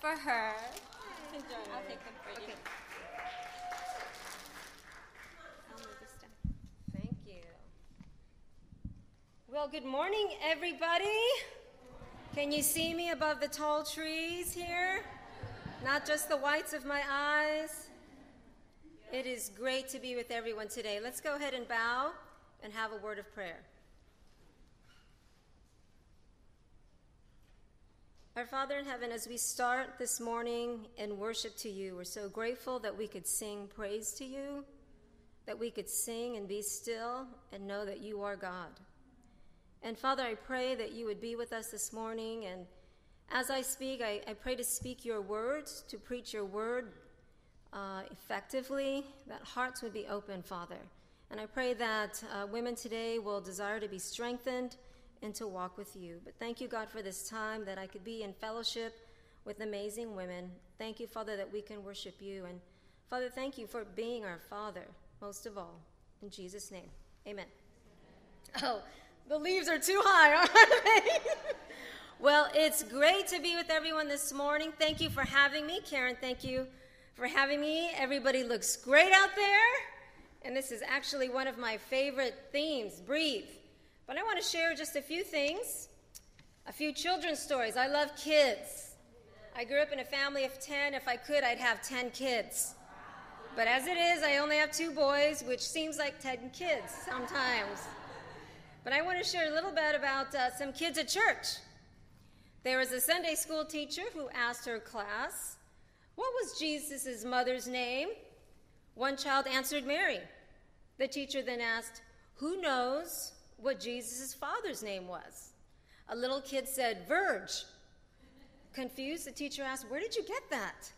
for her. I'll take them for you. Okay. I'll move this down. Thank you. Well, good morning, everybody. Can you see me above the tall trees here? Not just the whites of my eyes. It is great to be with everyone today. Let's go ahead and bow and have a word of prayer. Our Father in heaven, as we start this morning in worship to you, we're so grateful that we could sing praise to you, that we could sing and be still and know that you are God. And Father, I pray that you would be with us this morning. And as I speak, I, I pray to speak your words, to preach your word uh, effectively, that hearts would be open, Father. And I pray that uh, women today will desire to be strengthened and to walk with you. But thank you, God, for this time that I could be in fellowship with amazing women. Thank you, Father, that we can worship you. And Father, thank you for being our Father, most of all. In Jesus' name, amen. Oh, the leaves are too high, aren't they? well, it's great to be with everyone this morning. Thank you for having me. Karen, thank you for having me. Everybody looks great out there. And this is actually one of my favorite themes breathe. But I want to share just a few things, a few children's stories. I love kids. I grew up in a family of 10. If I could, I'd have 10 kids. But as it is, I only have two boys, which seems like 10 kids sometimes. But I want to share a little bit about uh, some kids at church. There was a Sunday school teacher who asked her class, What was Jesus' mother's name? One child answered Mary. The teacher then asked, Who knows what Jesus' father's name was. A little kid said, Verge. Confused, the teacher asked, Where did you get that?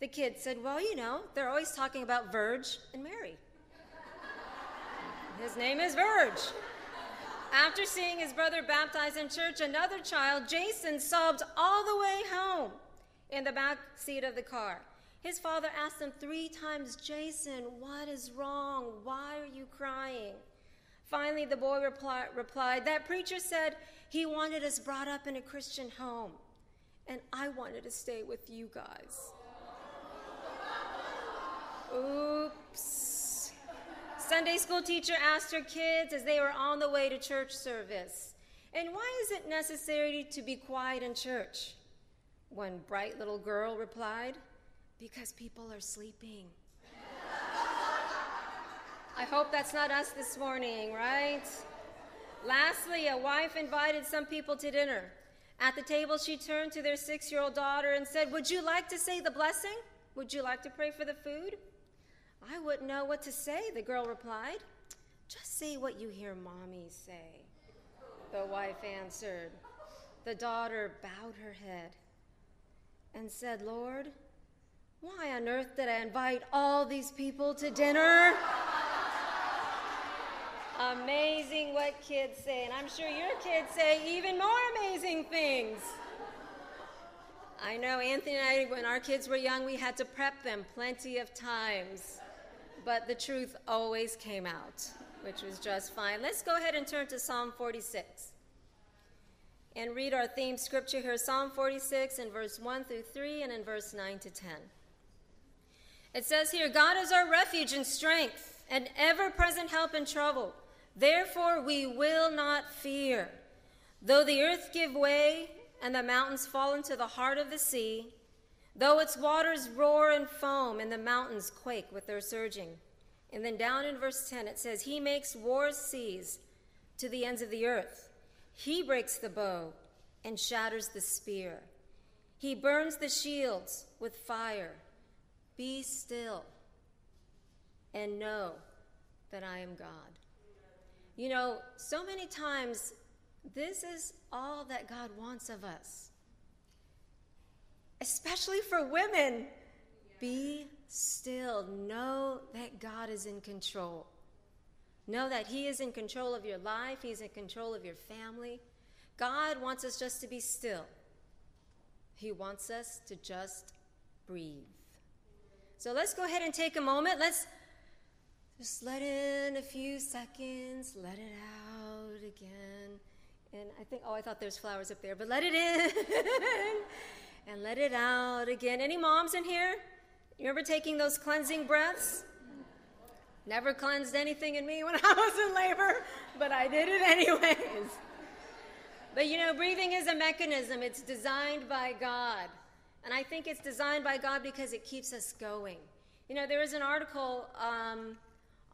The kid said, Well, you know, they're always talking about Verge and Mary. His name is Verge. After seeing his brother baptized in church, another child, Jason, sobbed all the way home in the back seat of the car. His father asked him three times, Jason, what is wrong? Why are you crying? Finally, the boy reply, replied, That preacher said he wanted us brought up in a Christian home, and I wanted to stay with you guys. Oops. Sunday school teacher asked her kids as they were on the way to church service, And why is it necessary to be quiet in church? One bright little girl replied, Because people are sleeping. I hope that's not us this morning, right? Lastly, a wife invited some people to dinner. At the table, she turned to their six year old daughter and said, Would you like to say the blessing? Would you like to pray for the food? I wouldn't know what to say, the girl replied. Just say what you hear mommy say, the wife answered. The daughter bowed her head and said, Lord, why on earth did I invite all these people to dinner? Amazing what kids say, and I'm sure your kids say even more amazing things. I know Anthony and I, when our kids were young, we had to prep them plenty of times, but the truth always came out, which was just fine. Let's go ahead and turn to Psalm 46 and read our theme scripture here Psalm 46 in verse 1 through 3 and in verse 9 to 10. It says here God is our refuge and strength, and ever present help in trouble. Therefore, we will not fear. Though the earth give way and the mountains fall into the heart of the sea, though its waters roar and foam and the mountains quake with their surging. And then down in verse 10, it says, He makes wars cease to the ends of the earth. He breaks the bow and shatters the spear. He burns the shields with fire. Be still and know that I am God. You know, so many times, this is all that God wants of us, especially for women. Be still. Know that God is in control. Know that He is in control of your life, He's in control of your family. God wants us just to be still. He wants us to just breathe. So let's go ahead and take a moment. Let's just let in a few seconds, let it out again. And I think, oh, I thought there's flowers up there, but let it in. and let it out again. Any moms in here? You remember taking those cleansing breaths? Never cleansed anything in me when I was in labor, but I did it anyways. But you know, breathing is a mechanism, it's designed by God. And I think it's designed by God because it keeps us going. You know, there is an article um,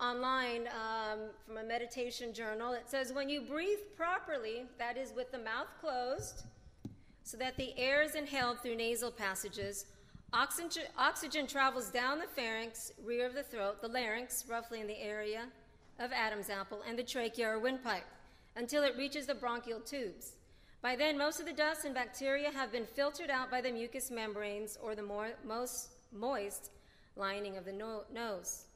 online um, from a meditation journal. It says, when you breathe properly, that is with the mouth closed, so that the air is inhaled through nasal passages, oxygen, oxygen travels down the pharynx, rear of the throat, the larynx, roughly in the area of Adam's apple, and the trachea or windpipe, until it reaches the bronchial tubes. By then, most of the dust and bacteria have been filtered out by the mucous membranes or the more, most moist lining of the no- nose.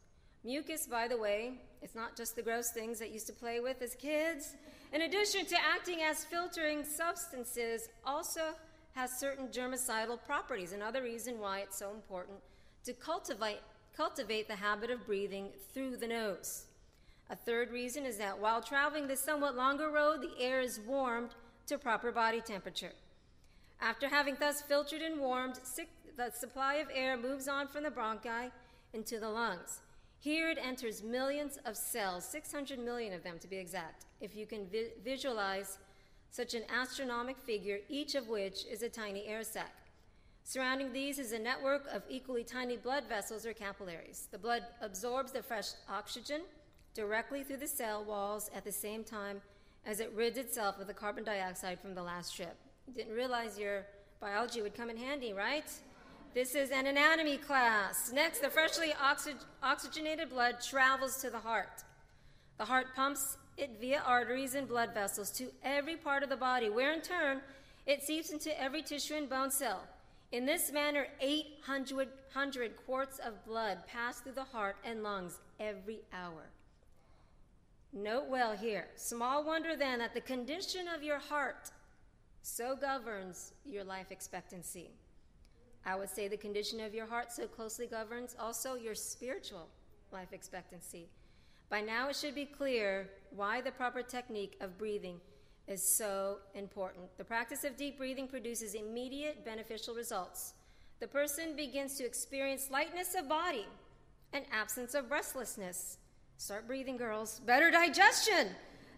Mucus, by the way, it's not just the gross things that used to play with as kids. In addition to acting as filtering substances, also has certain germicidal properties. Another reason why it's so important to cultivate, cultivate the habit of breathing through the nose. A third reason is that while traveling this somewhat longer road, the air is warmed to proper body temperature. After having thus filtered and warmed, the supply of air moves on from the bronchi into the lungs. Here it enters millions of cells, 600 million of them to be exact, if you can vi- visualize such an astronomical figure, each of which is a tiny air sac. Surrounding these is a network of equally tiny blood vessels or capillaries. The blood absorbs the fresh oxygen directly through the cell walls at the same time as it rids itself of the carbon dioxide from the last trip. You didn't realize your biology would come in handy, right? This is an anatomy class. Next, the freshly oxy- oxygenated blood travels to the heart. The heart pumps it via arteries and blood vessels to every part of the body, where in turn it seeps into every tissue and bone cell. In this manner, 800 quarts of blood pass through the heart and lungs every hour. Note well here small wonder then that the condition of your heart so governs your life expectancy. I would say the condition of your heart so closely governs also your spiritual life expectancy. By now, it should be clear why the proper technique of breathing is so important. The practice of deep breathing produces immediate beneficial results. The person begins to experience lightness of body and absence of restlessness. Start breathing, girls. Better digestion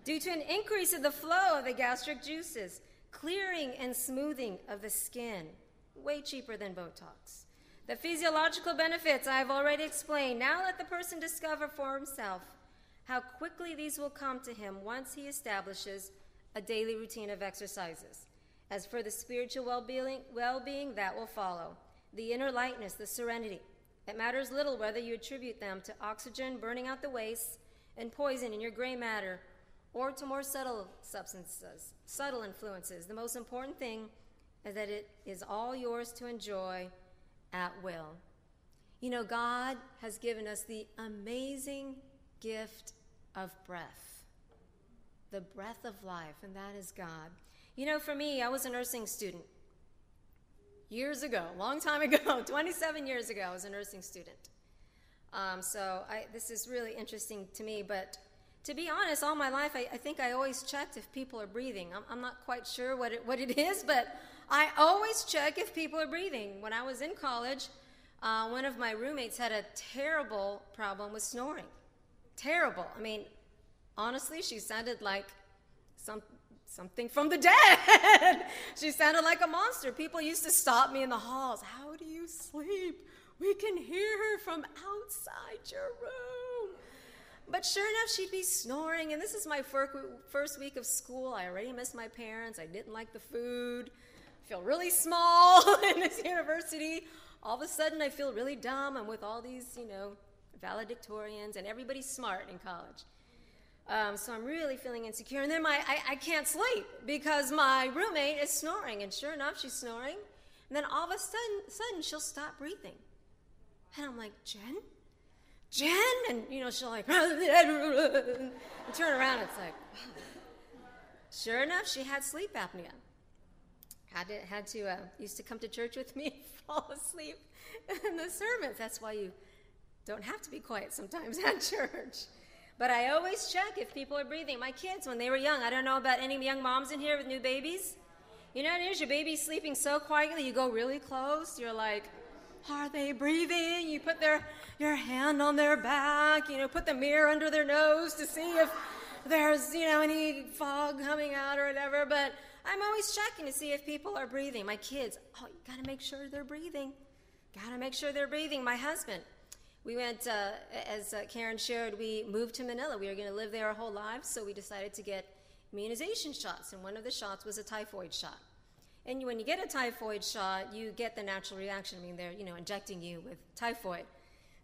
due to an increase of the flow of the gastric juices, clearing and smoothing of the skin. Way cheaper than Botox. The physiological benefits I have already explained. Now let the person discover for himself how quickly these will come to him once he establishes a daily routine of exercises. As for the spiritual well being, well-being that will follow, the inner lightness, the serenity, it matters little whether you attribute them to oxygen burning out the waste and poison in your gray matter or to more subtle substances, subtle influences. The most important thing is that it is all yours to enjoy at will. You know, God has given us the amazing gift of breath, the breath of life, and that is God. You know, for me, I was a nursing student years ago, a long time ago, 27 years ago, I was a nursing student. Um, so I, this is really interesting to me. But to be honest, all my life, I, I think I always checked if people are breathing. I'm, I'm not quite sure what it, what it is, but I always check if people are breathing. When I was in college, uh, one of my roommates had a terrible problem with snoring. Terrible. I mean, honestly, she sounded like some, something from the dead. she sounded like a monster. People used to stop me in the halls. How do you sleep? We can hear her from outside your room. But sure enough, she'd be snoring. And this is my first week of school. I already missed my parents. I didn't like the food. Feel really small in this university. All of a sudden, I feel really dumb. I'm with all these, you know, valedictorians, and everybody's smart in college. Um, so I'm really feeling insecure. And then my, I, I can't sleep because my roommate is snoring. And sure enough, she's snoring. And then all of a sudden, sudden she'll stop breathing. And I'm like, Jen? Jen? And, you know, she'll like, and turn around. It's like, sure enough, she had sleep apnea. Had to, had to uh, used to come to church with me, fall asleep in the sermons. That's why you don't have to be quiet sometimes at church. But I always check if people are breathing. My kids, when they were young, I don't know about any young moms in here with new babies. You know what it is? Your baby's sleeping so quietly, you go really close. You're like, are they breathing? You put their your hand on their back, you know, put the mirror under their nose to see if there's, you know, any fog coming out or whatever. But I'm always checking to see if people are breathing. My kids, oh, you gotta make sure they're breathing. Gotta make sure they're breathing. My husband, we went, uh, as uh, Karen shared, we moved to Manila. We were gonna live there our whole lives, so we decided to get immunization shots, and one of the shots was a typhoid shot. And when you get a typhoid shot, you get the natural reaction. I mean, they're you know injecting you with typhoid.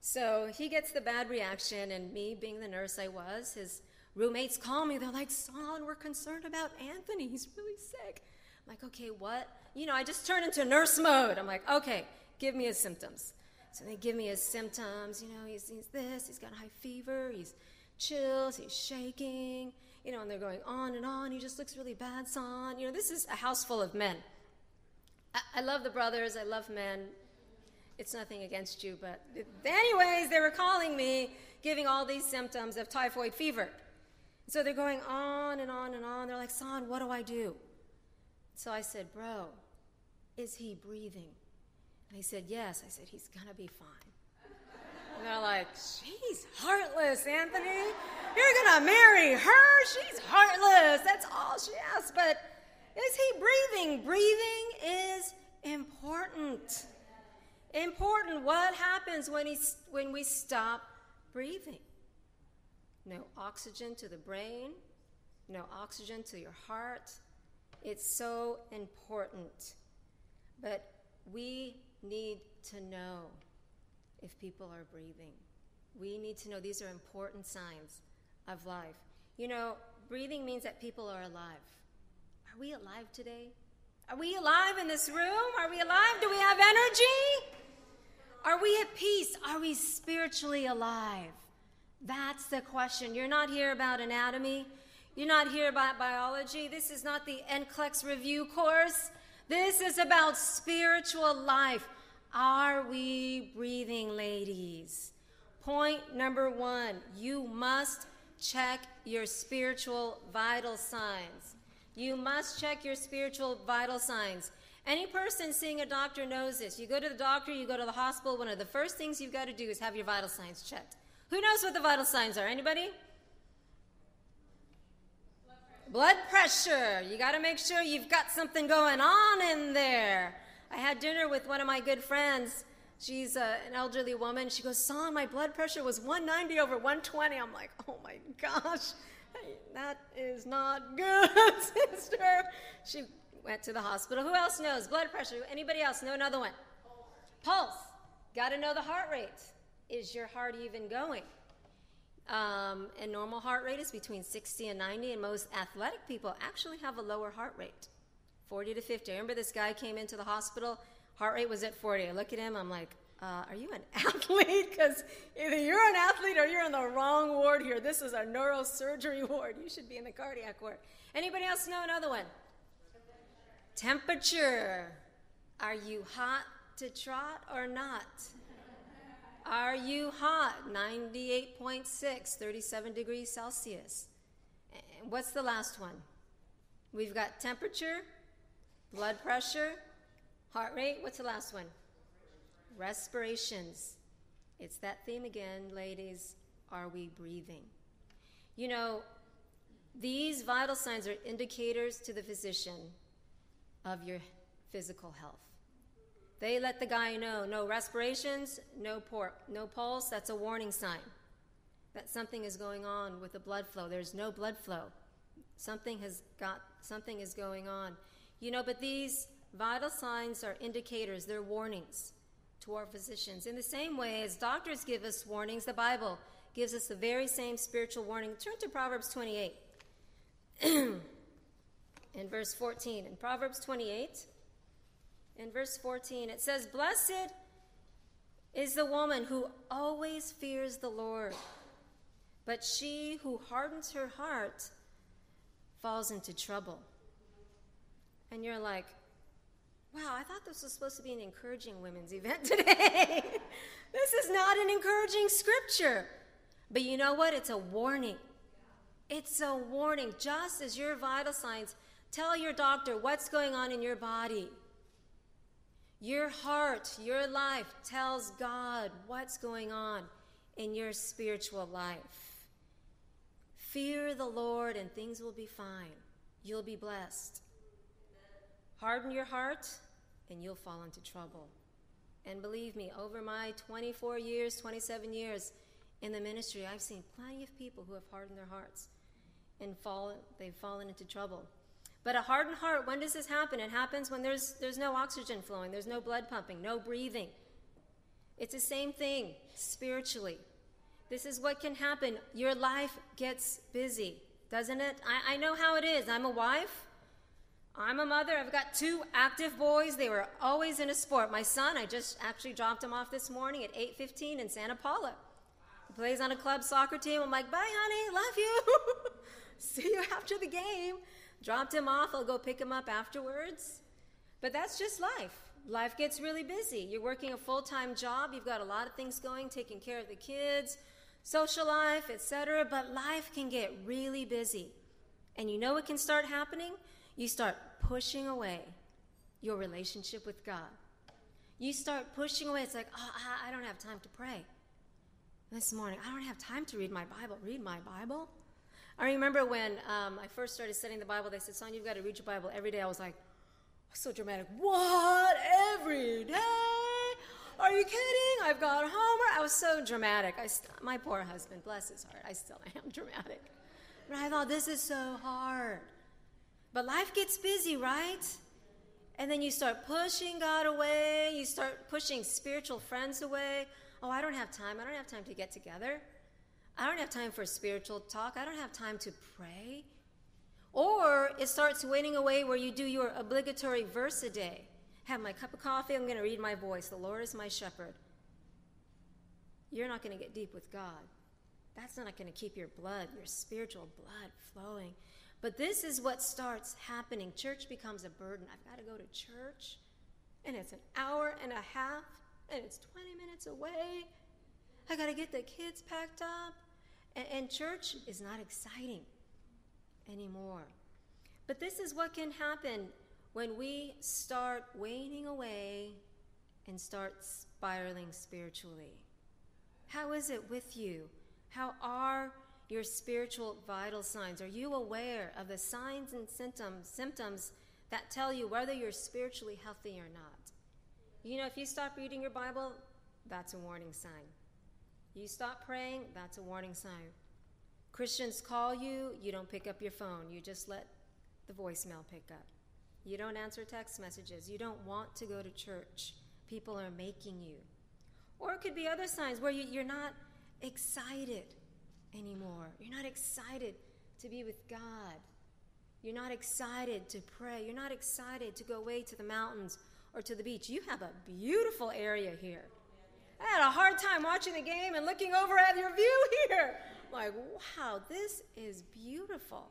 So he gets the bad reaction, and me, being the nurse I was, his roommates call me. They're like, "Son, we're concerned about Anthony. He's really sick." I'm like, "Okay, what?" You know, I just turn into nurse mode. I'm like, "Okay, give me his symptoms." So they give me his symptoms. You know, he's, he's this. He's got a high fever. He's chills. He's shaking you know, and they're going on and on. He just looks really bad, son. You know, this is a house full of men. I, I love the brothers, I love men. It's nothing against you, but anyways, they were calling me, giving all these symptoms of typhoid fever. So they're going on and on and on. They're like, son, what do I do? So I said, bro, is he breathing? And he said, yes. I said, he's going to be fine. And they're like, she's heartless, Anthony. You're going to marry her? She's heartless. That's all she asks. But is he breathing? Breathing is important. Important. What happens when, he, when we stop breathing? No oxygen to the brain, no oxygen to your heart. It's so important. But we need to know if people are breathing. We need to know these are important signs of life. You know, breathing means that people are alive. Are we alive today? Are we alive in this room? Are we alive? Do we have energy? Are we at peace? Are we spiritually alive? That's the question. You're not here about anatomy. You're not here about biology. This is not the NCLEX review course. This is about spiritual life. Are we breathing, ladies? Point number one you must check your spiritual vital signs. You must check your spiritual vital signs. Any person seeing a doctor knows this. You go to the doctor, you go to the hospital, one of the first things you've got to do is have your vital signs checked. Who knows what the vital signs are? Anybody? Blood pressure. You got to make sure you've got something going on in there. I had dinner with one of my good friends. She's uh, an elderly woman. She goes, Son, my blood pressure was 190 over 120. I'm like, oh my gosh, that is not good, sister. She went to the hospital. Who else knows? Blood pressure. Anybody else know another one? Pulse. Got to know the heart rate. Is your heart even going? Um, and normal heart rate is between 60 and 90, and most athletic people actually have a lower heart rate. 40 to 50. I remember this guy came into the hospital, heart rate was at 40. I look at him, I'm like, uh, are you an athlete? Because either you're an athlete or you're in the wrong ward here. This is a neurosurgery ward. You should be in the cardiac ward. Anybody else know another one? Temperature. Are you hot to trot or not? Are you hot? 98.6, 37 degrees Celsius. What's the last one? We've got temperature, blood pressure, heart rate. What's the last one? Respirations. It's that theme again, ladies. Are we breathing? You know, these vital signs are indicators to the physician of your physical health. They let the guy know no respirations, no, por- no pulse. That's a warning sign that something is going on with the blood flow. There's no blood flow. Something has got something is going on. You know, but these vital signs are indicators, they're warnings to our physicians. In the same way as doctors give us warnings, the Bible gives us the very same spiritual warning. Turn to Proverbs 28 in verse 14. In Proverbs 28, in verse 14, it says, Blessed is the woman who always fears the Lord, but she who hardens her heart falls into trouble and you're like, wow, I thought this was supposed to be an encouraging women's event today. this is not an encouraging scripture. But you know what? It's a warning. It's a warning. Just as your vital signs Tell your doctor what's going on in your body. Your heart, your life tells God what's going on in your spiritual life. Fear the Lord and things will be fine. You'll be blessed. Harden your heart and you'll fall into trouble. And believe me, over my 24 years, 27 years in the ministry, I've seen plenty of people who have hardened their hearts and fallen, they've fallen into trouble. But a hardened heart, when does this happen? It happens when there's, there's no oxygen flowing, there's no blood pumping, no breathing. It's the same thing spiritually. This is what can happen. Your life gets busy, doesn't it? I, I know how it is. I'm a wife. I'm a mother. I've got two active boys. They were always in a sport. My son, I just actually dropped him off this morning at 8:15 in Santa Paula. He plays on a club soccer team. I'm like, "Bye, honey. Love you. See you after the game." Dropped him off. I'll go pick him up afterwards. But that's just life. Life gets really busy. You're working a full-time job. You've got a lot of things going, taking care of the kids, social life, etc. But life can get really busy. And you know what can start happening? You start pushing away your relationship with God. You start pushing away. It's like, oh, I don't have time to pray. This morning, I don't have time to read my Bible. Read my Bible? I remember when um, I first started studying the Bible, they said, Son, you've got to read your Bible every day. I was like, so dramatic. What? Every day? Are you kidding? I've got homework. I was so dramatic. I st- my poor husband, bless his heart, I still am dramatic. But I thought, this is so hard. But life gets busy, right? And then you start pushing God away. You start pushing spiritual friends away. Oh, I don't have time. I don't have time to get together. I don't have time for spiritual talk. I don't have time to pray. Or it starts waning away where you do your obligatory verse a day have my cup of coffee, I'm going to read my voice. The Lord is my shepherd. You're not going to get deep with God. That's not going to keep your blood, your spiritual blood flowing. But this is what starts happening. Church becomes a burden. I've got to go to church, and it's an hour and a half, and it's 20 minutes away. I got to get the kids packed up. And, and church is not exciting anymore. But this is what can happen when we start waning away and start spiraling spiritually. How is it with you? How are your spiritual vital signs? Are you aware of the signs and symptoms, symptoms that tell you whether you're spiritually healthy or not? You know, if you stop reading your Bible, that's a warning sign. You stop praying, that's a warning sign. Christians call you, you don't pick up your phone, you just let the voicemail pick up. You don't answer text messages. You don't want to go to church. People are making you. Or it could be other signs where you, are not excited anymore. You're not excited to be with God. You're not excited to pray. You're not excited to go away to the mountains or to the beach. You have a beautiful area here. I had a hard time watching the game and looking over at your view here. Like, wow, this is beautiful.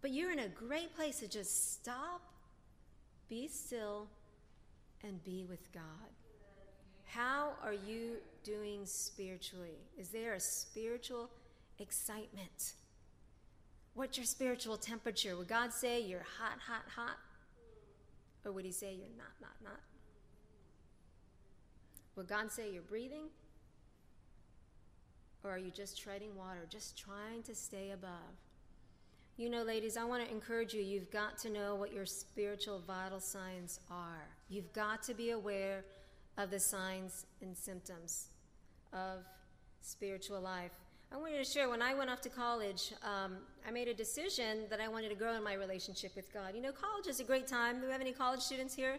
But you're in a great place to just stop, be still, and be with God. How are you doing spiritually? Is there a spiritual excitement? What's your spiritual temperature? Would God say you're hot, hot, hot? Or would He say you're not, not, not? Would God say you're breathing? Or are you just treading water, just trying to stay above? You know, ladies, I want to encourage you. You've got to know what your spiritual vital signs are. You've got to be aware of the signs and symptoms of spiritual life. I wanted to share when I went off to college, um, I made a decision that I wanted to grow in my relationship with God. You know, college is a great time. Do we have any college students here?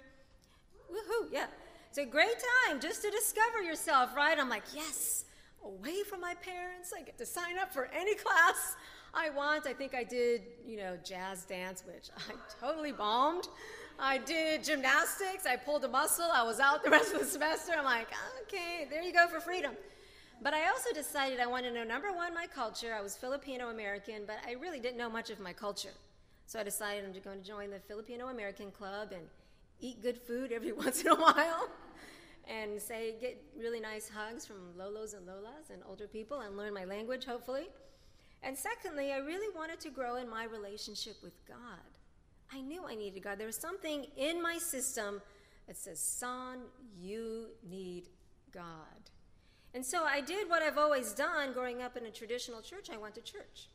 Woohoo, yeah. It's a great time just to discover yourself, right? I'm like, yes, away from my parents. I get to sign up for any class I want. I think I did, you know, jazz dance, which I totally bombed. I did gymnastics. I pulled a muscle. I was out the rest of the semester. I'm like, okay, there you go for freedom. But I also decided I wanted to know number one, my culture. I was Filipino American, but I really didn't know much of my culture. So I decided I'm going to join the Filipino American Club and eat good food every once in a while and say, get really nice hugs from Lolos and Lolas and older people and learn my language, hopefully. And secondly, I really wanted to grow in my relationship with God. I knew I needed God. There was something in my system that says, Son, you need God. And so I did what I've always done growing up in a traditional church. I went to church.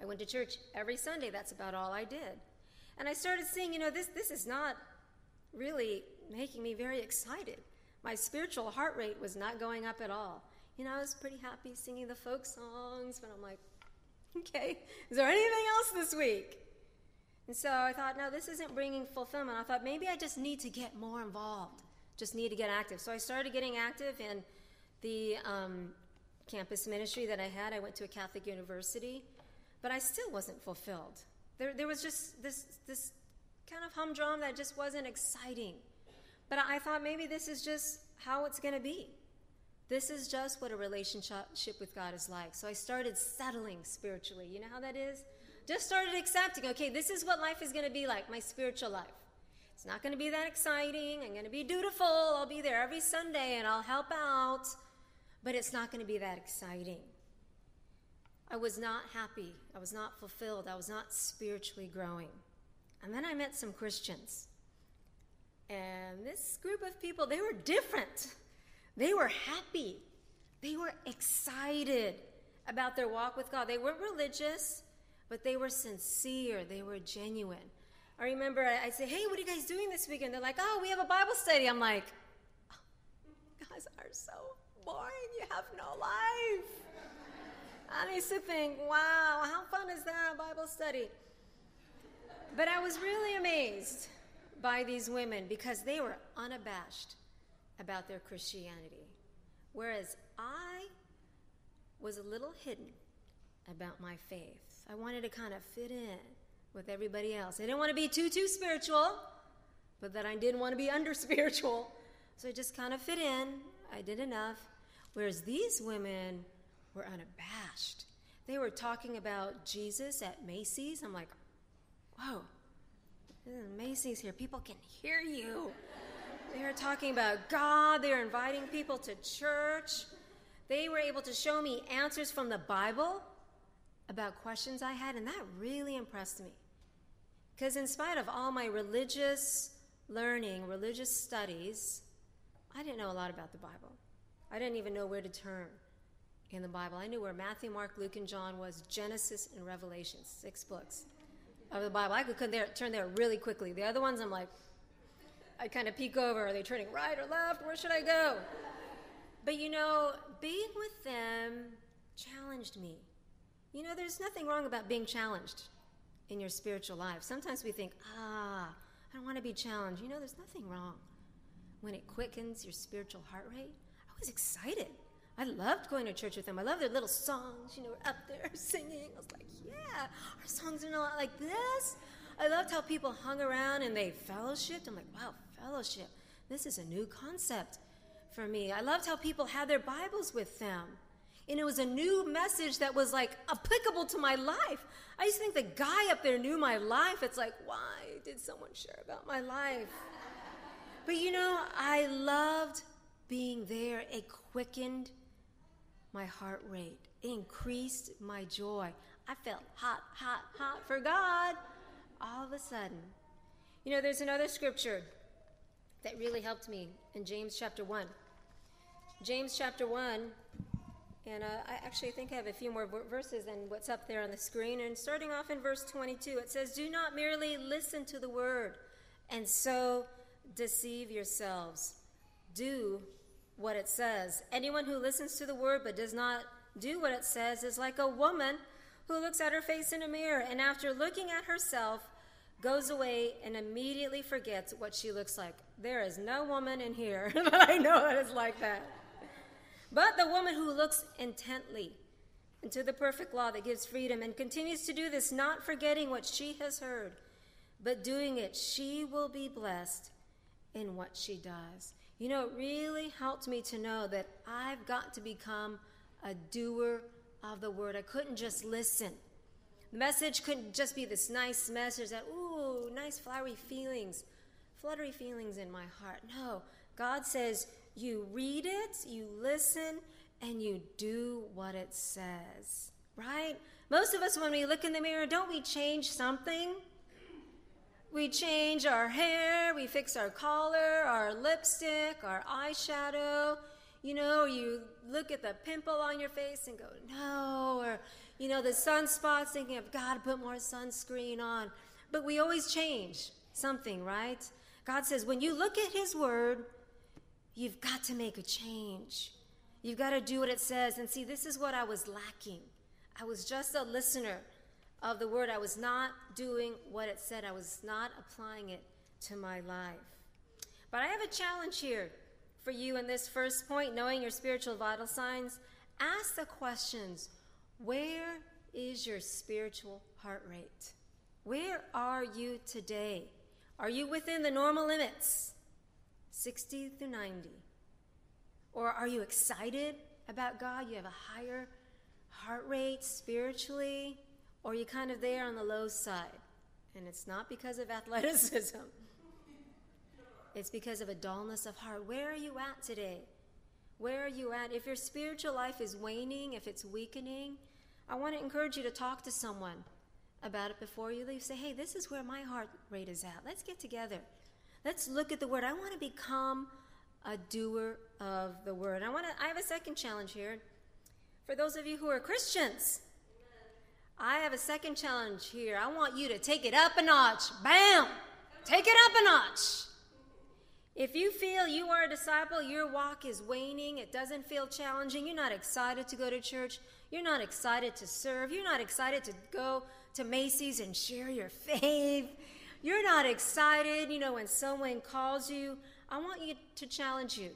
I went to church every Sunday. That's about all I did. And I started seeing, you know, this, this is not really making me very excited. My spiritual heart rate was not going up at all. You know, I was pretty happy singing the folk songs, but I'm like, okay, is there anything else this week? And so I thought, no, this isn't bringing fulfillment. I thought maybe I just need to get more involved, just need to get active. So I started getting active in the um, campus ministry that I had. I went to a Catholic university, but I still wasn't fulfilled. There, there was just this, this kind of humdrum that just wasn't exciting. But I thought maybe this is just how it's going to be. This is just what a relationship with God is like. So I started settling spiritually. You know how that is? Just started accepting, okay, this is what life is going to be like, my spiritual life. It's not going to be that exciting. I'm going to be dutiful. I'll be there every Sunday and I'll help out. But it's not going to be that exciting. I was not happy. I was not fulfilled. I was not spiritually growing. And then I met some Christians. And this group of people, they were different. They were happy. They were excited about their walk with God. They weren't religious, but they were sincere. They were genuine. I remember I say, Hey, what are you guys doing this weekend? They're like, Oh, we have a Bible study. I'm like, oh, guys are so boring. You have no life. I used to think, Wow, how fun is that, Bible study? But I was really amazed by these women because they were unabashed about their Christianity. Whereas I was a little hidden about my faith. I wanted to kind of fit in with everybody else. I didn't want to be too, too spiritual, but that I didn't want to be under spiritual. So I just kind of fit in. I did enough. Whereas these women were unabashed. They were talking about Jesus at Macy's. I'm like, whoa, Macy's here. People can hear you. They were talking about God. They were inviting people to church. They were able to show me answers from the Bible about questions I had, and that really impressed me. Because, in spite of all my religious learning, religious studies, I didn't know a lot about the Bible. I didn't even know where to turn in the Bible. I knew where Matthew, Mark, Luke, and John was Genesis and Revelation, six books of the Bible. I could turn there really quickly. The other ones, I'm like, I kind of peek over. Are they turning right or left? Where should I go? But you know, being with them challenged me. You know, there's nothing wrong about being challenged in your spiritual life. Sometimes we think, ah, I don't want to be challenged. You know, there's nothing wrong. When it quickens your spiritual heart rate, I was excited. I loved going to church with them. I loved their little songs, you know, we're up there singing. I was like, yeah, our songs are not like this. I loved how people hung around and they fellowshipped. I'm like, wow, fellowship. This is a new concept for me. I loved how people had their Bibles with them. And it was a new message that was like applicable to my life. I used to think the guy up there knew my life. It's like, why did someone share about my life? But you know, I loved being there. It quickened my heart rate, increased my joy. I felt hot, hot, hot for God all of a sudden. You know, there's another scripture that really helped me in James chapter 1. James chapter 1, and uh, I actually think I have a few more verses than what's up there on the screen. And starting off in verse 22, it says, Do not merely listen to the word and so deceive yourselves. Do what it says. Anyone who listens to the word but does not do what it says is like a woman who looks at her face in a mirror and after looking at herself goes away and immediately forgets what she looks like. There is no woman in here that I know that is like that. But the woman who looks intently into the perfect law that gives freedom and continues to do this, not forgetting what she has heard, but doing it, she will be blessed in what she does. You know, it really helped me to know that I've got to become a doer of the word. I couldn't just listen. The message couldn't just be this nice message that, ooh, nice flowery feelings, fluttery feelings in my heart. No, God says you read it, you listen, and you do what it says. right? Most of us, when we look in the mirror, don't we change something? We change our hair, we fix our collar, our lipstick, our eyeshadow. You know, you look at the pimple on your face and go, no, or, you know, the sunspots, thinking, I've got to put more sunscreen on. But we always change something, right? God says, when you look at His Word, you've got to make a change. You've got to do what it says. And see, this is what I was lacking. I was just a listener of the Word. I was not doing what it said, I was not applying it to my life. But I have a challenge here for you in this first point, knowing your spiritual vital signs. Ask the questions Where is your spiritual heart rate? Where are you today? Are you within the normal limits, 60 through 90? Or are you excited about God? You have a higher heart rate spiritually? Or are you kind of there on the low side? And it's not because of athleticism, it's because of a dullness of heart. Where are you at today? Where are you at? If your spiritual life is waning, if it's weakening, I want to encourage you to talk to someone about it before you leave. Say, hey, this is where my heart rate is at. Let's get together. Let's look at the word. I want to become a doer of the word. I want to I have a second challenge here. For those of you who are Christians, I have a second challenge here. I want you to take it up a notch. Bam! Take it up a notch. If you feel you are a disciple, your walk is waning, it doesn't feel challenging, you're not excited to go to church, you're not excited to serve, you're not excited to go to Macy's and share your faith, you're not excited, you know, when someone calls you, I want you to challenge you.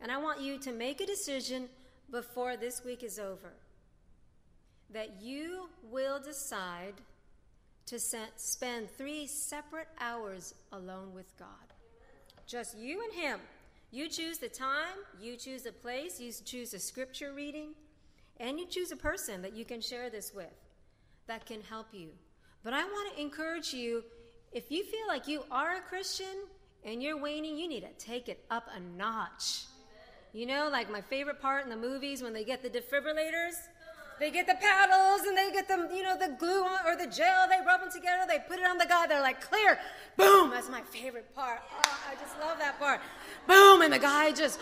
And I want you to make a decision before this week is over that you will decide to spend three separate hours alone with God. Just you and Him. You choose the time, you choose the place, you choose a scripture reading, and you choose a person that you can share this with that can help you. But I want to encourage you if you feel like you are a Christian and you're waning, you need to take it up a notch. You know, like my favorite part in the movies when they get the defibrillators they get the paddles and they get them, you know, the glue on, or the gel. They rub them together. They put it on the guy. They're like, clear. Boom. That's my favorite part. Oh, I just love that part. Boom. And the guy just,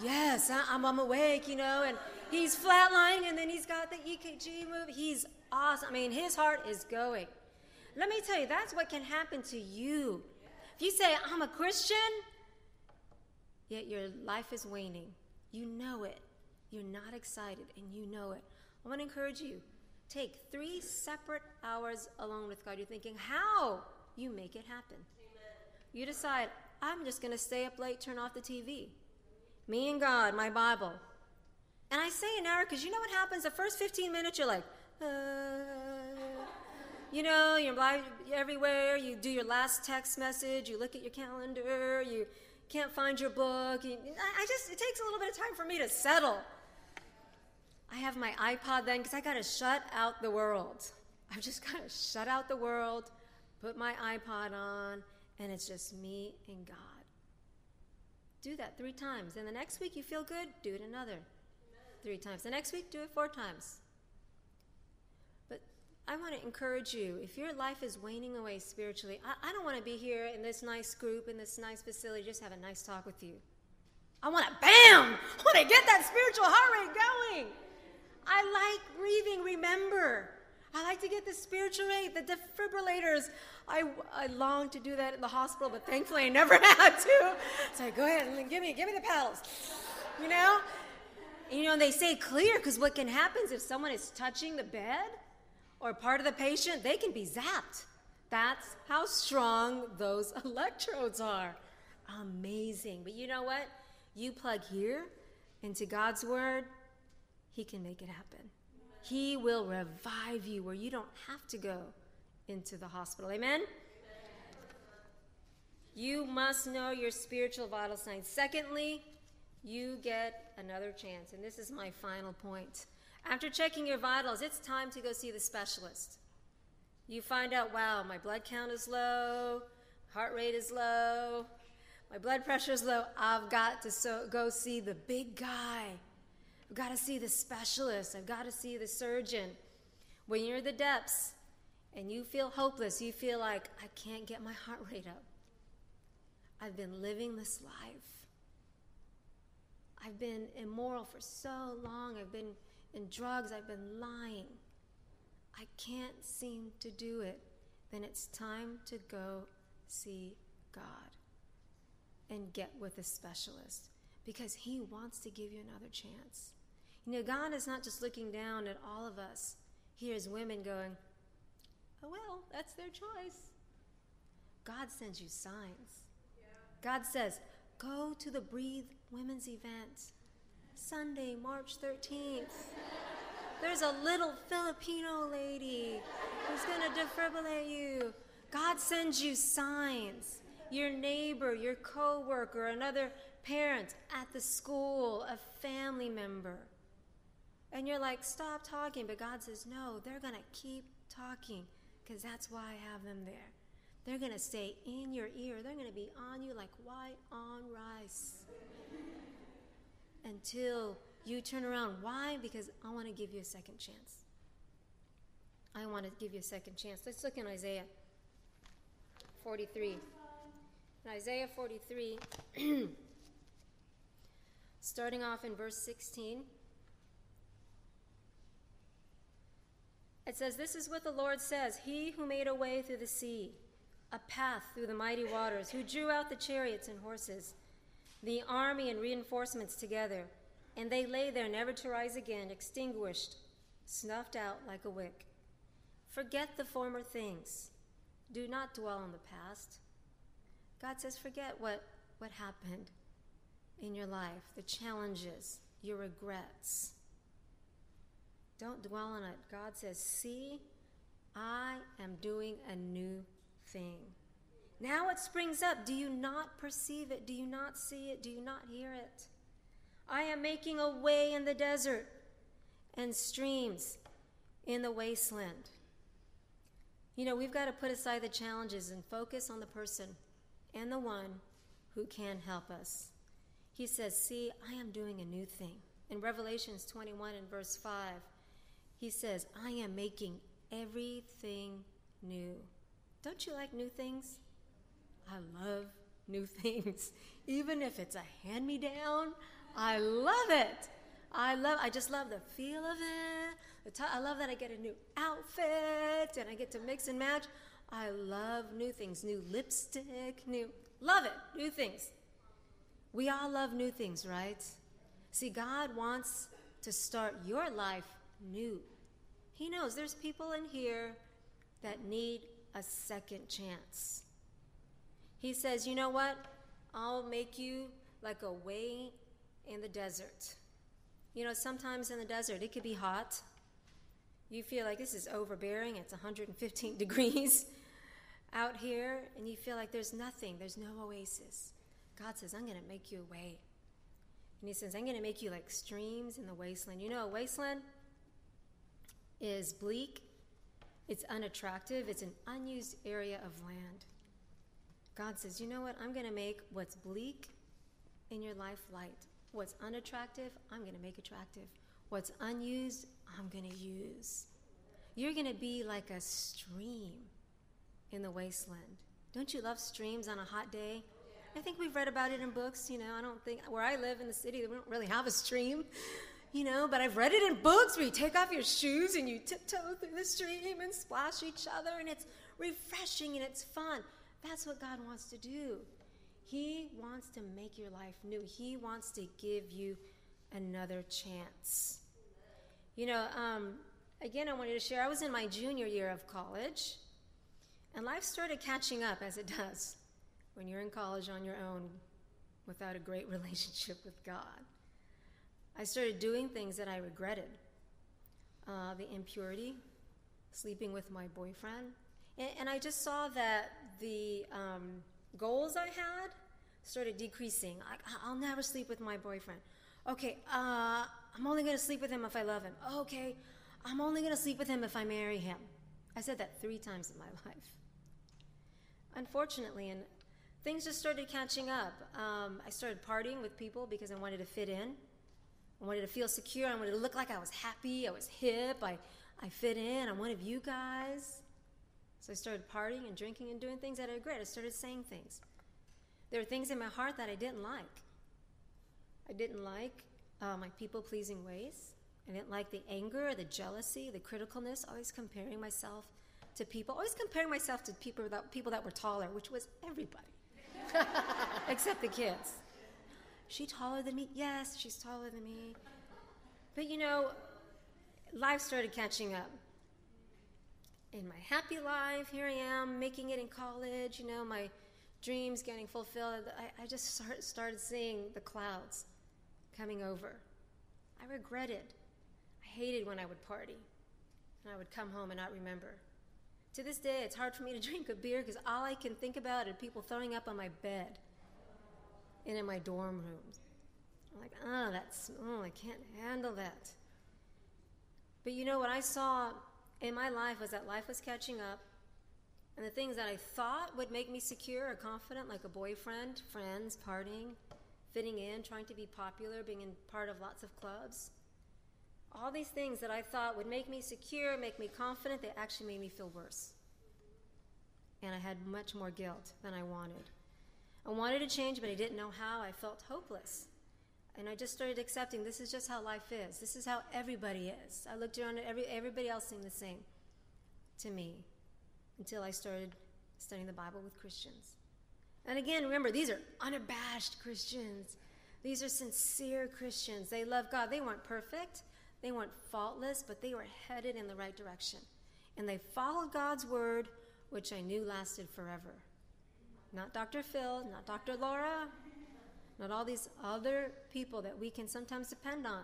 yes, I'm, I'm awake, you know, and he's flatlining and then he's got the EKG move. He's awesome. I mean, his heart is going. Let me tell you, that's what can happen to you. If you say, I'm a Christian, yet your life is waning, you know it. You're not excited and you know it. I want to encourage you. Take three separate hours alone with God. You're thinking, how you make it happen. Amen. You decide, I'm just going to stay up late, turn off the TV. Me and God, my Bible. And I say an hour because you know what happens? The first 15 minutes, you're like, uh, you know, you're everywhere. You do your last text message. You look at your calendar. You can't find your book. You, I just, it takes a little bit of time for me to settle. I have my iPod then because I got to shut out the world. I've just got to shut out the world, put my iPod on, and it's just me and God. Do that three times. And the next week you feel good, do it another three times. The next week, do it four times. But I want to encourage you if your life is waning away spiritually, I, I don't want to be here in this nice group, in this nice facility, just have a nice talk with you. I want to, bam! I want to get that spiritual heart rate going. I like breathing, remember. I like to get the spiritual rate, the defibrillators. I, I long to do that in the hospital, but thankfully I never had to. So I go ahead and give me, give me the paddles. You know? You know, they say clear because what can happen is if someone is touching the bed or part of the patient, they can be zapped. That's how strong those electrodes are. Amazing. But you know what? You plug here into God's Word, he can make it happen. He will revive you where you don't have to go into the hospital. Amen? You must know your spiritual vital signs. Secondly, you get another chance. And this is my final point. After checking your vitals, it's time to go see the specialist. You find out, wow, my blood count is low, heart rate is low, my blood pressure is low. I've got to so, go see the big guy I've got to see the specialist. I've got to see the surgeon. When you're in the depths and you feel hopeless, you feel like, I can't get my heart rate up. I've been living this life. I've been immoral for so long. I've been in drugs. I've been lying. I can't seem to do it. Then it's time to go see God and get with a specialist because He wants to give you another chance. You know, God is not just looking down at all of us here as women going, oh, well, that's their choice. God sends you signs. God says, go to the Breathe Women's event Sunday, March 13th. There's a little Filipino lady who's going to defibrillate you. God sends you signs. Your neighbor, your coworker, another parent at the school, a family member. And you're like, stop talking. But God says, no, they're going to keep talking because that's why I have them there. They're going to stay in your ear. They're going to be on you like white on rice until you turn around. Why? Because I want to give you a second chance. I want to give you a second chance. Let's look in Isaiah 43. In Isaiah 43, starting off in verse 16. It says, This is what the Lord says He who made a way through the sea, a path through the mighty waters, who drew out the chariots and horses, the army and reinforcements together, and they lay there never to rise again, extinguished, snuffed out like a wick. Forget the former things. Do not dwell on the past. God says, forget what, what happened in your life, the challenges, your regrets. Don't dwell on it. God says, See, I am doing a new thing. Now it springs up. Do you not perceive it? Do you not see it? Do you not hear it? I am making a way in the desert and streams in the wasteland. You know, we've got to put aside the challenges and focus on the person and the one who can help us. He says, See, I am doing a new thing. In Revelations 21 and verse 5, he says, I am making everything new. Don't you like new things? I love new things. Even if it's a hand me down, I love it. I love I just love the feel of it. I love that I get a new outfit and I get to mix and match. I love new things, new lipstick, new love it, new things. We all love new things, right? See, God wants to start your life new. He knows there's people in here that need a second chance. He says, You know what? I'll make you like a way in the desert. You know, sometimes in the desert, it could be hot. You feel like this is overbearing, it's 115 degrees out here, and you feel like there's nothing, there's no oasis. God says, I'm going to make you a way. And He says, I'm going to make you like streams in the wasteland. You know, a wasteland is bleak, it's unattractive, it's an unused area of land. God says, You know what? I'm going to make what's bleak in your life light. What's unattractive, I'm going to make attractive. What's unused, I'm going to use. You're going to be like a stream in the wasteland. Don't you love streams on a hot day? I think we've read about it in books. You know, I don't think where I live in the city, we don't really have a stream, you know, but I've read it in books where you take off your shoes and you tiptoe through the stream and splash each other, and it's refreshing and it's fun. That's what God wants to do. He wants to make your life new. He wants to give you another chance. You know, um, again, I wanted to share. I was in my junior year of college, and life started catching up as it does when you're in college on your own without a great relationship with God. I started doing things that I regretted uh, the impurity, sleeping with my boyfriend. And, and I just saw that the um, goals I had started decreasing. I'll never sleep with my boyfriend. Okay, uh, I'm only going to sleep with him if I love him. Okay, I'm only going to sleep with him if I marry him. I said that three times in my life. Unfortunately, and things just started catching up. Um, I started partying with people because I wanted to fit in. I wanted to feel secure. I wanted to look like I was happy. I was hip. I, I fit in. I'm one of you guys. So I started partying and drinking and doing things that I regret. I started saying things. There were things in my heart that I didn't like. I didn't like uh, my people pleasing ways. I didn't like the anger, the jealousy, the criticalness, always comparing myself to people, always comparing myself to people that, people that were taller, which was everybody, except the kids. She taller than me? Yes, she's taller than me. But you know, life started catching up. In my happy life, here I am making it in college, you know, my dreams getting fulfilled. I, I just start, started seeing the clouds coming over. I regretted. I hated when I would party and I would come home and not remember. To this day, it's hard for me to drink a beer because all I can think about are people throwing up on my bed and in my dorm rooms. I'm like, oh, that's, oh, I can't handle that. But you know what I saw in my life was that life was catching up, and the things that I thought would make me secure or confident, like a boyfriend, friends, partying, fitting in, trying to be popular, being in part of lots of clubs, all these things that I thought would make me secure, make me confident, they actually made me feel worse. And I had much more guilt than I wanted. I wanted to change, but I didn't know how. I felt hopeless. And I just started accepting this is just how life is. This is how everybody is. I looked around at every, everybody else seemed the same to me until I started studying the Bible with Christians. And again, remember, these are unabashed Christians. These are sincere Christians. They love God. They weren't perfect, they weren't faultless, but they were headed in the right direction. And they followed God's word, which I knew lasted forever. Not Dr. Phil, not Dr. Laura, not all these other people that we can sometimes depend on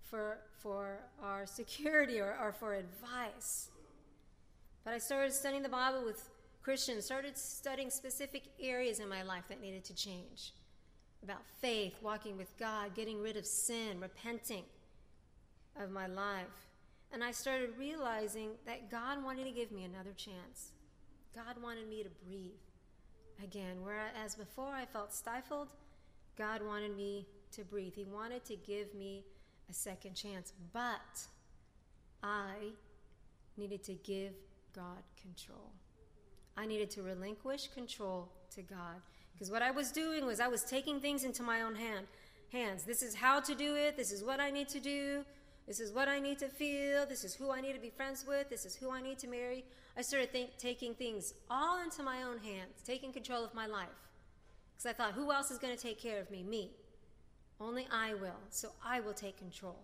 for, for our security or, or for advice. But I started studying the Bible with Christians, started studying specific areas in my life that needed to change about faith, walking with God, getting rid of sin, repenting of my life. And I started realizing that God wanted to give me another chance. God wanted me to breathe again. Whereas before I felt stifled, God wanted me to breathe. He wanted to give me a second chance. But I needed to give God control. I needed to relinquish control to God. Because what I was doing was I was taking things into my own hand, hands. This is how to do it. This is what I need to do. This is what I need to feel. This is who I need to be friends with. This is who I need to marry. I started think, taking things all into my own hands, taking control of my life. Because I thought, who else is going to take care of me? Me. Only I will. So I will take control.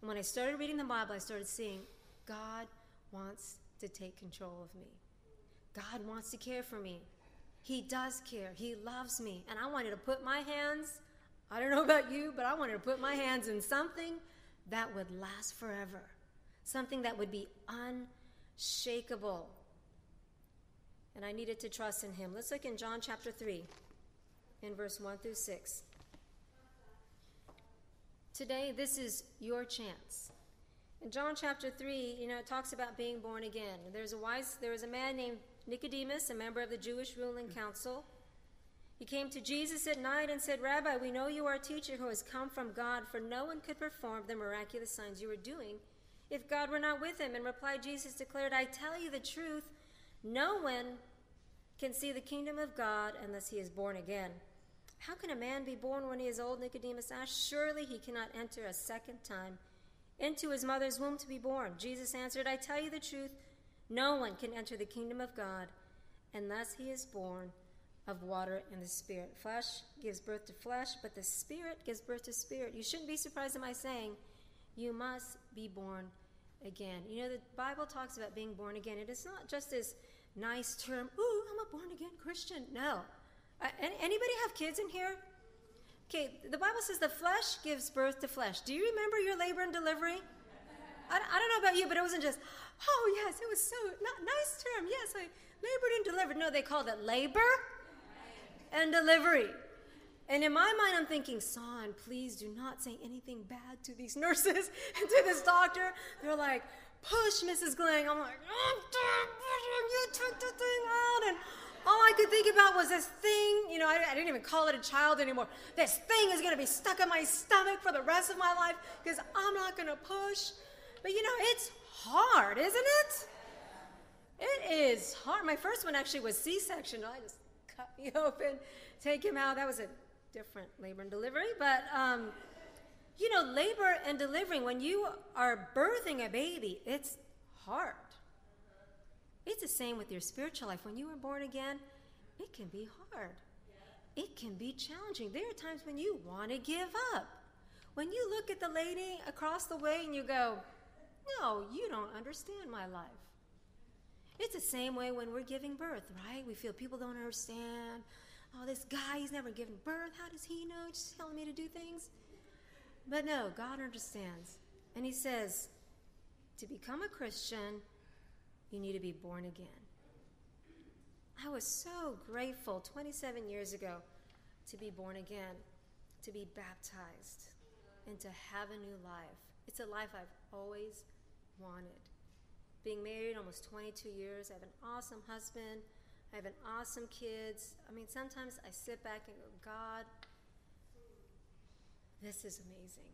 And when I started reading the Bible, I started seeing God wants to take control of me. God wants to care for me. He does care. He loves me. And I wanted to put my hands, I don't know about you, but I wanted to put my hands in something that would last forever, something that would be unshakable. And I needed to trust in him. Let's look in John chapter 3, in verse 1 through 6. Today, this is your chance. In John chapter 3, you know, it talks about being born again. There's a wise, there was a man named Nicodemus, a member of the Jewish ruling council. He came to Jesus at night and said, Rabbi, we know you are a teacher who has come from God, for no one could perform the miraculous signs you are doing if God were not with him. And replied, Jesus declared, I tell you the truth, no one can see the kingdom of God unless he is born again. How can a man be born when he is old? Nicodemus asked. Surely he cannot enter a second time into his mother's womb to be born. Jesus answered, I tell you the truth, no one can enter the kingdom of God unless he is born of water and the Spirit. Flesh gives birth to flesh, but the Spirit gives birth to spirit. You shouldn't be surprised at my saying, you must be born again. You know, the Bible talks about being born again. It is not just this nice term, ooh, I'm a born again Christian. No. Uh, anybody have kids in here? Okay, the Bible says the flesh gives birth to flesh. Do you remember your labor and delivery? I, I don't know about you, but it wasn't just, oh, yes, it was so, not, nice term. Yes, I labored and delivered. No, they called it labor and delivery. And in my mind, I'm thinking, Son, please do not say anything bad to these nurses and to this doctor. They're like, push, Mrs. Glang. I'm like, oh, you took the thing out. And all I could think about was this thing. You know, I, I didn't even call it a child anymore. This thing is going to be stuck in my stomach for the rest of my life because I'm not going to push. But you know, it's hard, isn't it? It is hard. My first one actually was C section. I just cut me open, take him out. That was a different labor and delivery. But, um, you know, labor and delivering, when you are birthing a baby, it's hard. It's the same with your spiritual life. When you were born again, it can be hard. It can be challenging. There are times when you want to give up. When you look at the lady across the way and you go, No, you don't understand my life. It's the same way when we're giving birth, right? We feel people don't understand. Oh, this guy, he's never given birth. How does he know? He's just telling me to do things. But no, God understands. And He says, to become a Christian, you need to be born again. I was so grateful 27 years ago to be born again, to be baptized, and to have a new life. It's a life I've always wanted. Being married almost 22 years, I have an awesome husband, I have an awesome kids. I mean, sometimes I sit back and go, God, this is amazing.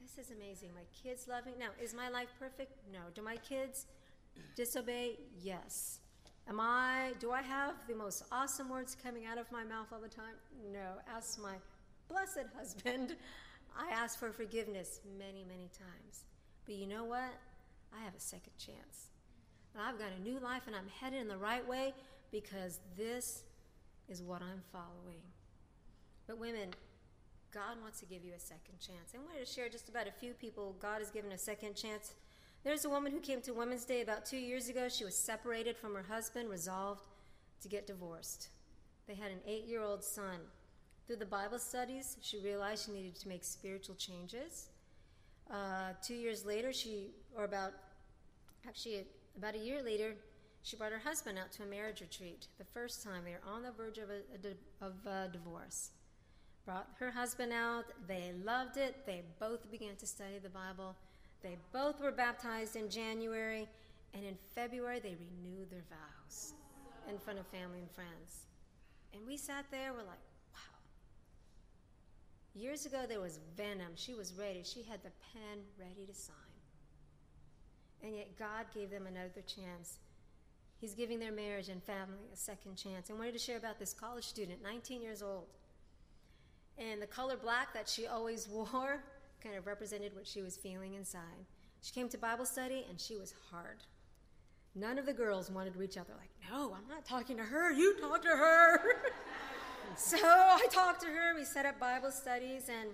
This is amazing. My kids love me. Now, is my life perfect? No. Do my kids disobey? Yes. Am I, do I have the most awesome words coming out of my mouth all the time? No. Ask my blessed husband. I ask for forgiveness many, many times. But you know what? I have a second chance. And I've got a new life and I'm headed in the right way because this is what I'm following. But women, God wants to give you a second chance. I wanted to share just about a few people God has given a second chance. There's a woman who came to Women's Day about two years ago. She was separated from her husband, resolved to get divorced. They had an eight year old son. Through the Bible studies, she realized she needed to make spiritual changes. Uh, two years later, she, or about, actually, about a year later, she brought her husband out to a marriage retreat. The first time they were on the verge of a, a, of a divorce brought her husband out. They loved it. They both began to study the Bible. They both were baptized in January, and in February, they renewed their vows in front of family and friends. And we sat there, we're like, wow. Years ago, there was venom. She was ready. She had the pen ready to sign. And yet, God gave them another chance. He's giving their marriage and family a second chance. I wanted to share about this college student, 19 years old. And the color black that she always wore kind of represented what she was feeling inside. She came to Bible study and she was hard. None of the girls wanted to reach out. They're like, no, I'm not talking to her. You talk to her. so I talked to her. We set up Bible studies. And,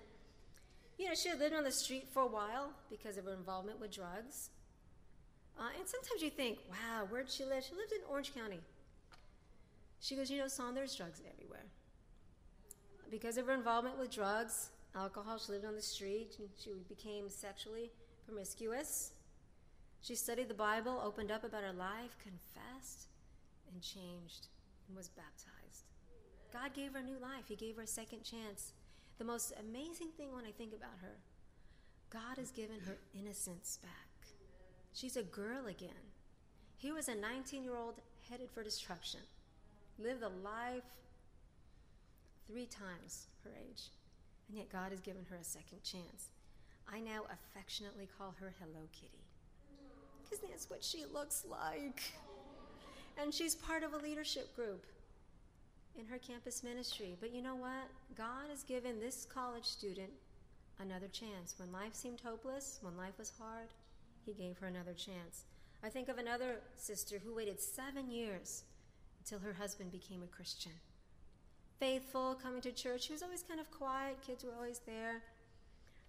you know, she had lived on the street for a while because of her involvement with drugs. Uh, and sometimes you think, wow, where'd she live? She lived in Orange County. She goes, you know, son, there's drugs everywhere because of her involvement with drugs, alcohol, she lived on the street, and she became sexually promiscuous. She studied the Bible, opened up about her life, confessed, and changed, and was baptized. God gave her a new life. He gave her a second chance. The most amazing thing when I think about her, God has given her innocence back. She's a girl again. He was a 19 year old headed for destruction, lived a life three times her age, and yet God has given her a second chance. I now affectionately call her Hello Kitty because that's what she looks like. And she's part of a leadership group in her campus ministry. But you know what? God has given this college student another chance. When life seemed hopeless, when life was hard, He gave her another chance. I think of another sister who waited seven years until her husband became a Christian faithful, coming to church. She was always kind of quiet, kids were always there.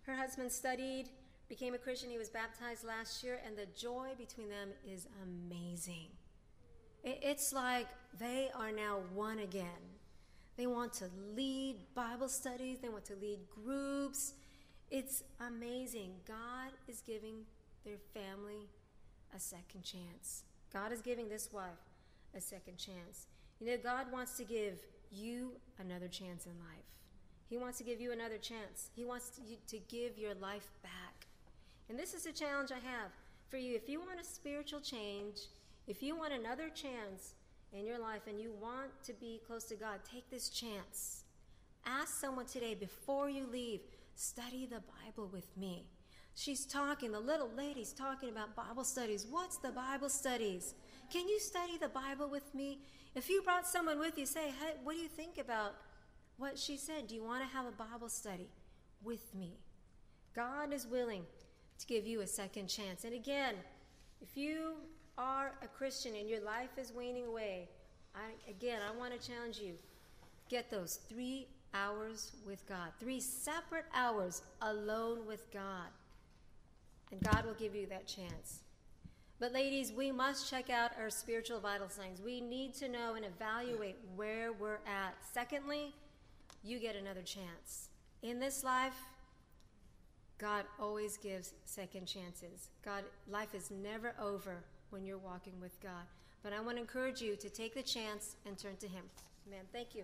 Her husband studied, became a Christian. He was baptized last year, and the joy between them is amazing. It's like they are now one again. They want to lead Bible studies, they want to lead groups. It's amazing. God is giving their family a second chance. God is giving this wife a second chance. You know, God wants to give you another chance in life. He wants to give you another chance. He wants to, to give your life back. And this is a challenge I have for you. If you want a spiritual change, if you want another chance in your life and you want to be close to God, take this chance. Ask someone today before you leave, study the Bible with me. She's talking, the little lady's talking about Bible studies. What's the Bible studies? Can you study the Bible with me? If you brought someone with you, say, hey, what do you think about what she said? Do you want to have a Bible study with me? God is willing to give you a second chance. And again, if you are a Christian and your life is waning away, I, again, I want to challenge you get those three hours with God, three separate hours alone with God. And God will give you that chance. But, ladies, we must check out our spiritual vital signs. We need to know and evaluate where we're at. Secondly, you get another chance. In this life, God always gives second chances. God, life is never over when you're walking with God. But I want to encourage you to take the chance and turn to Him. Amen. Thank you.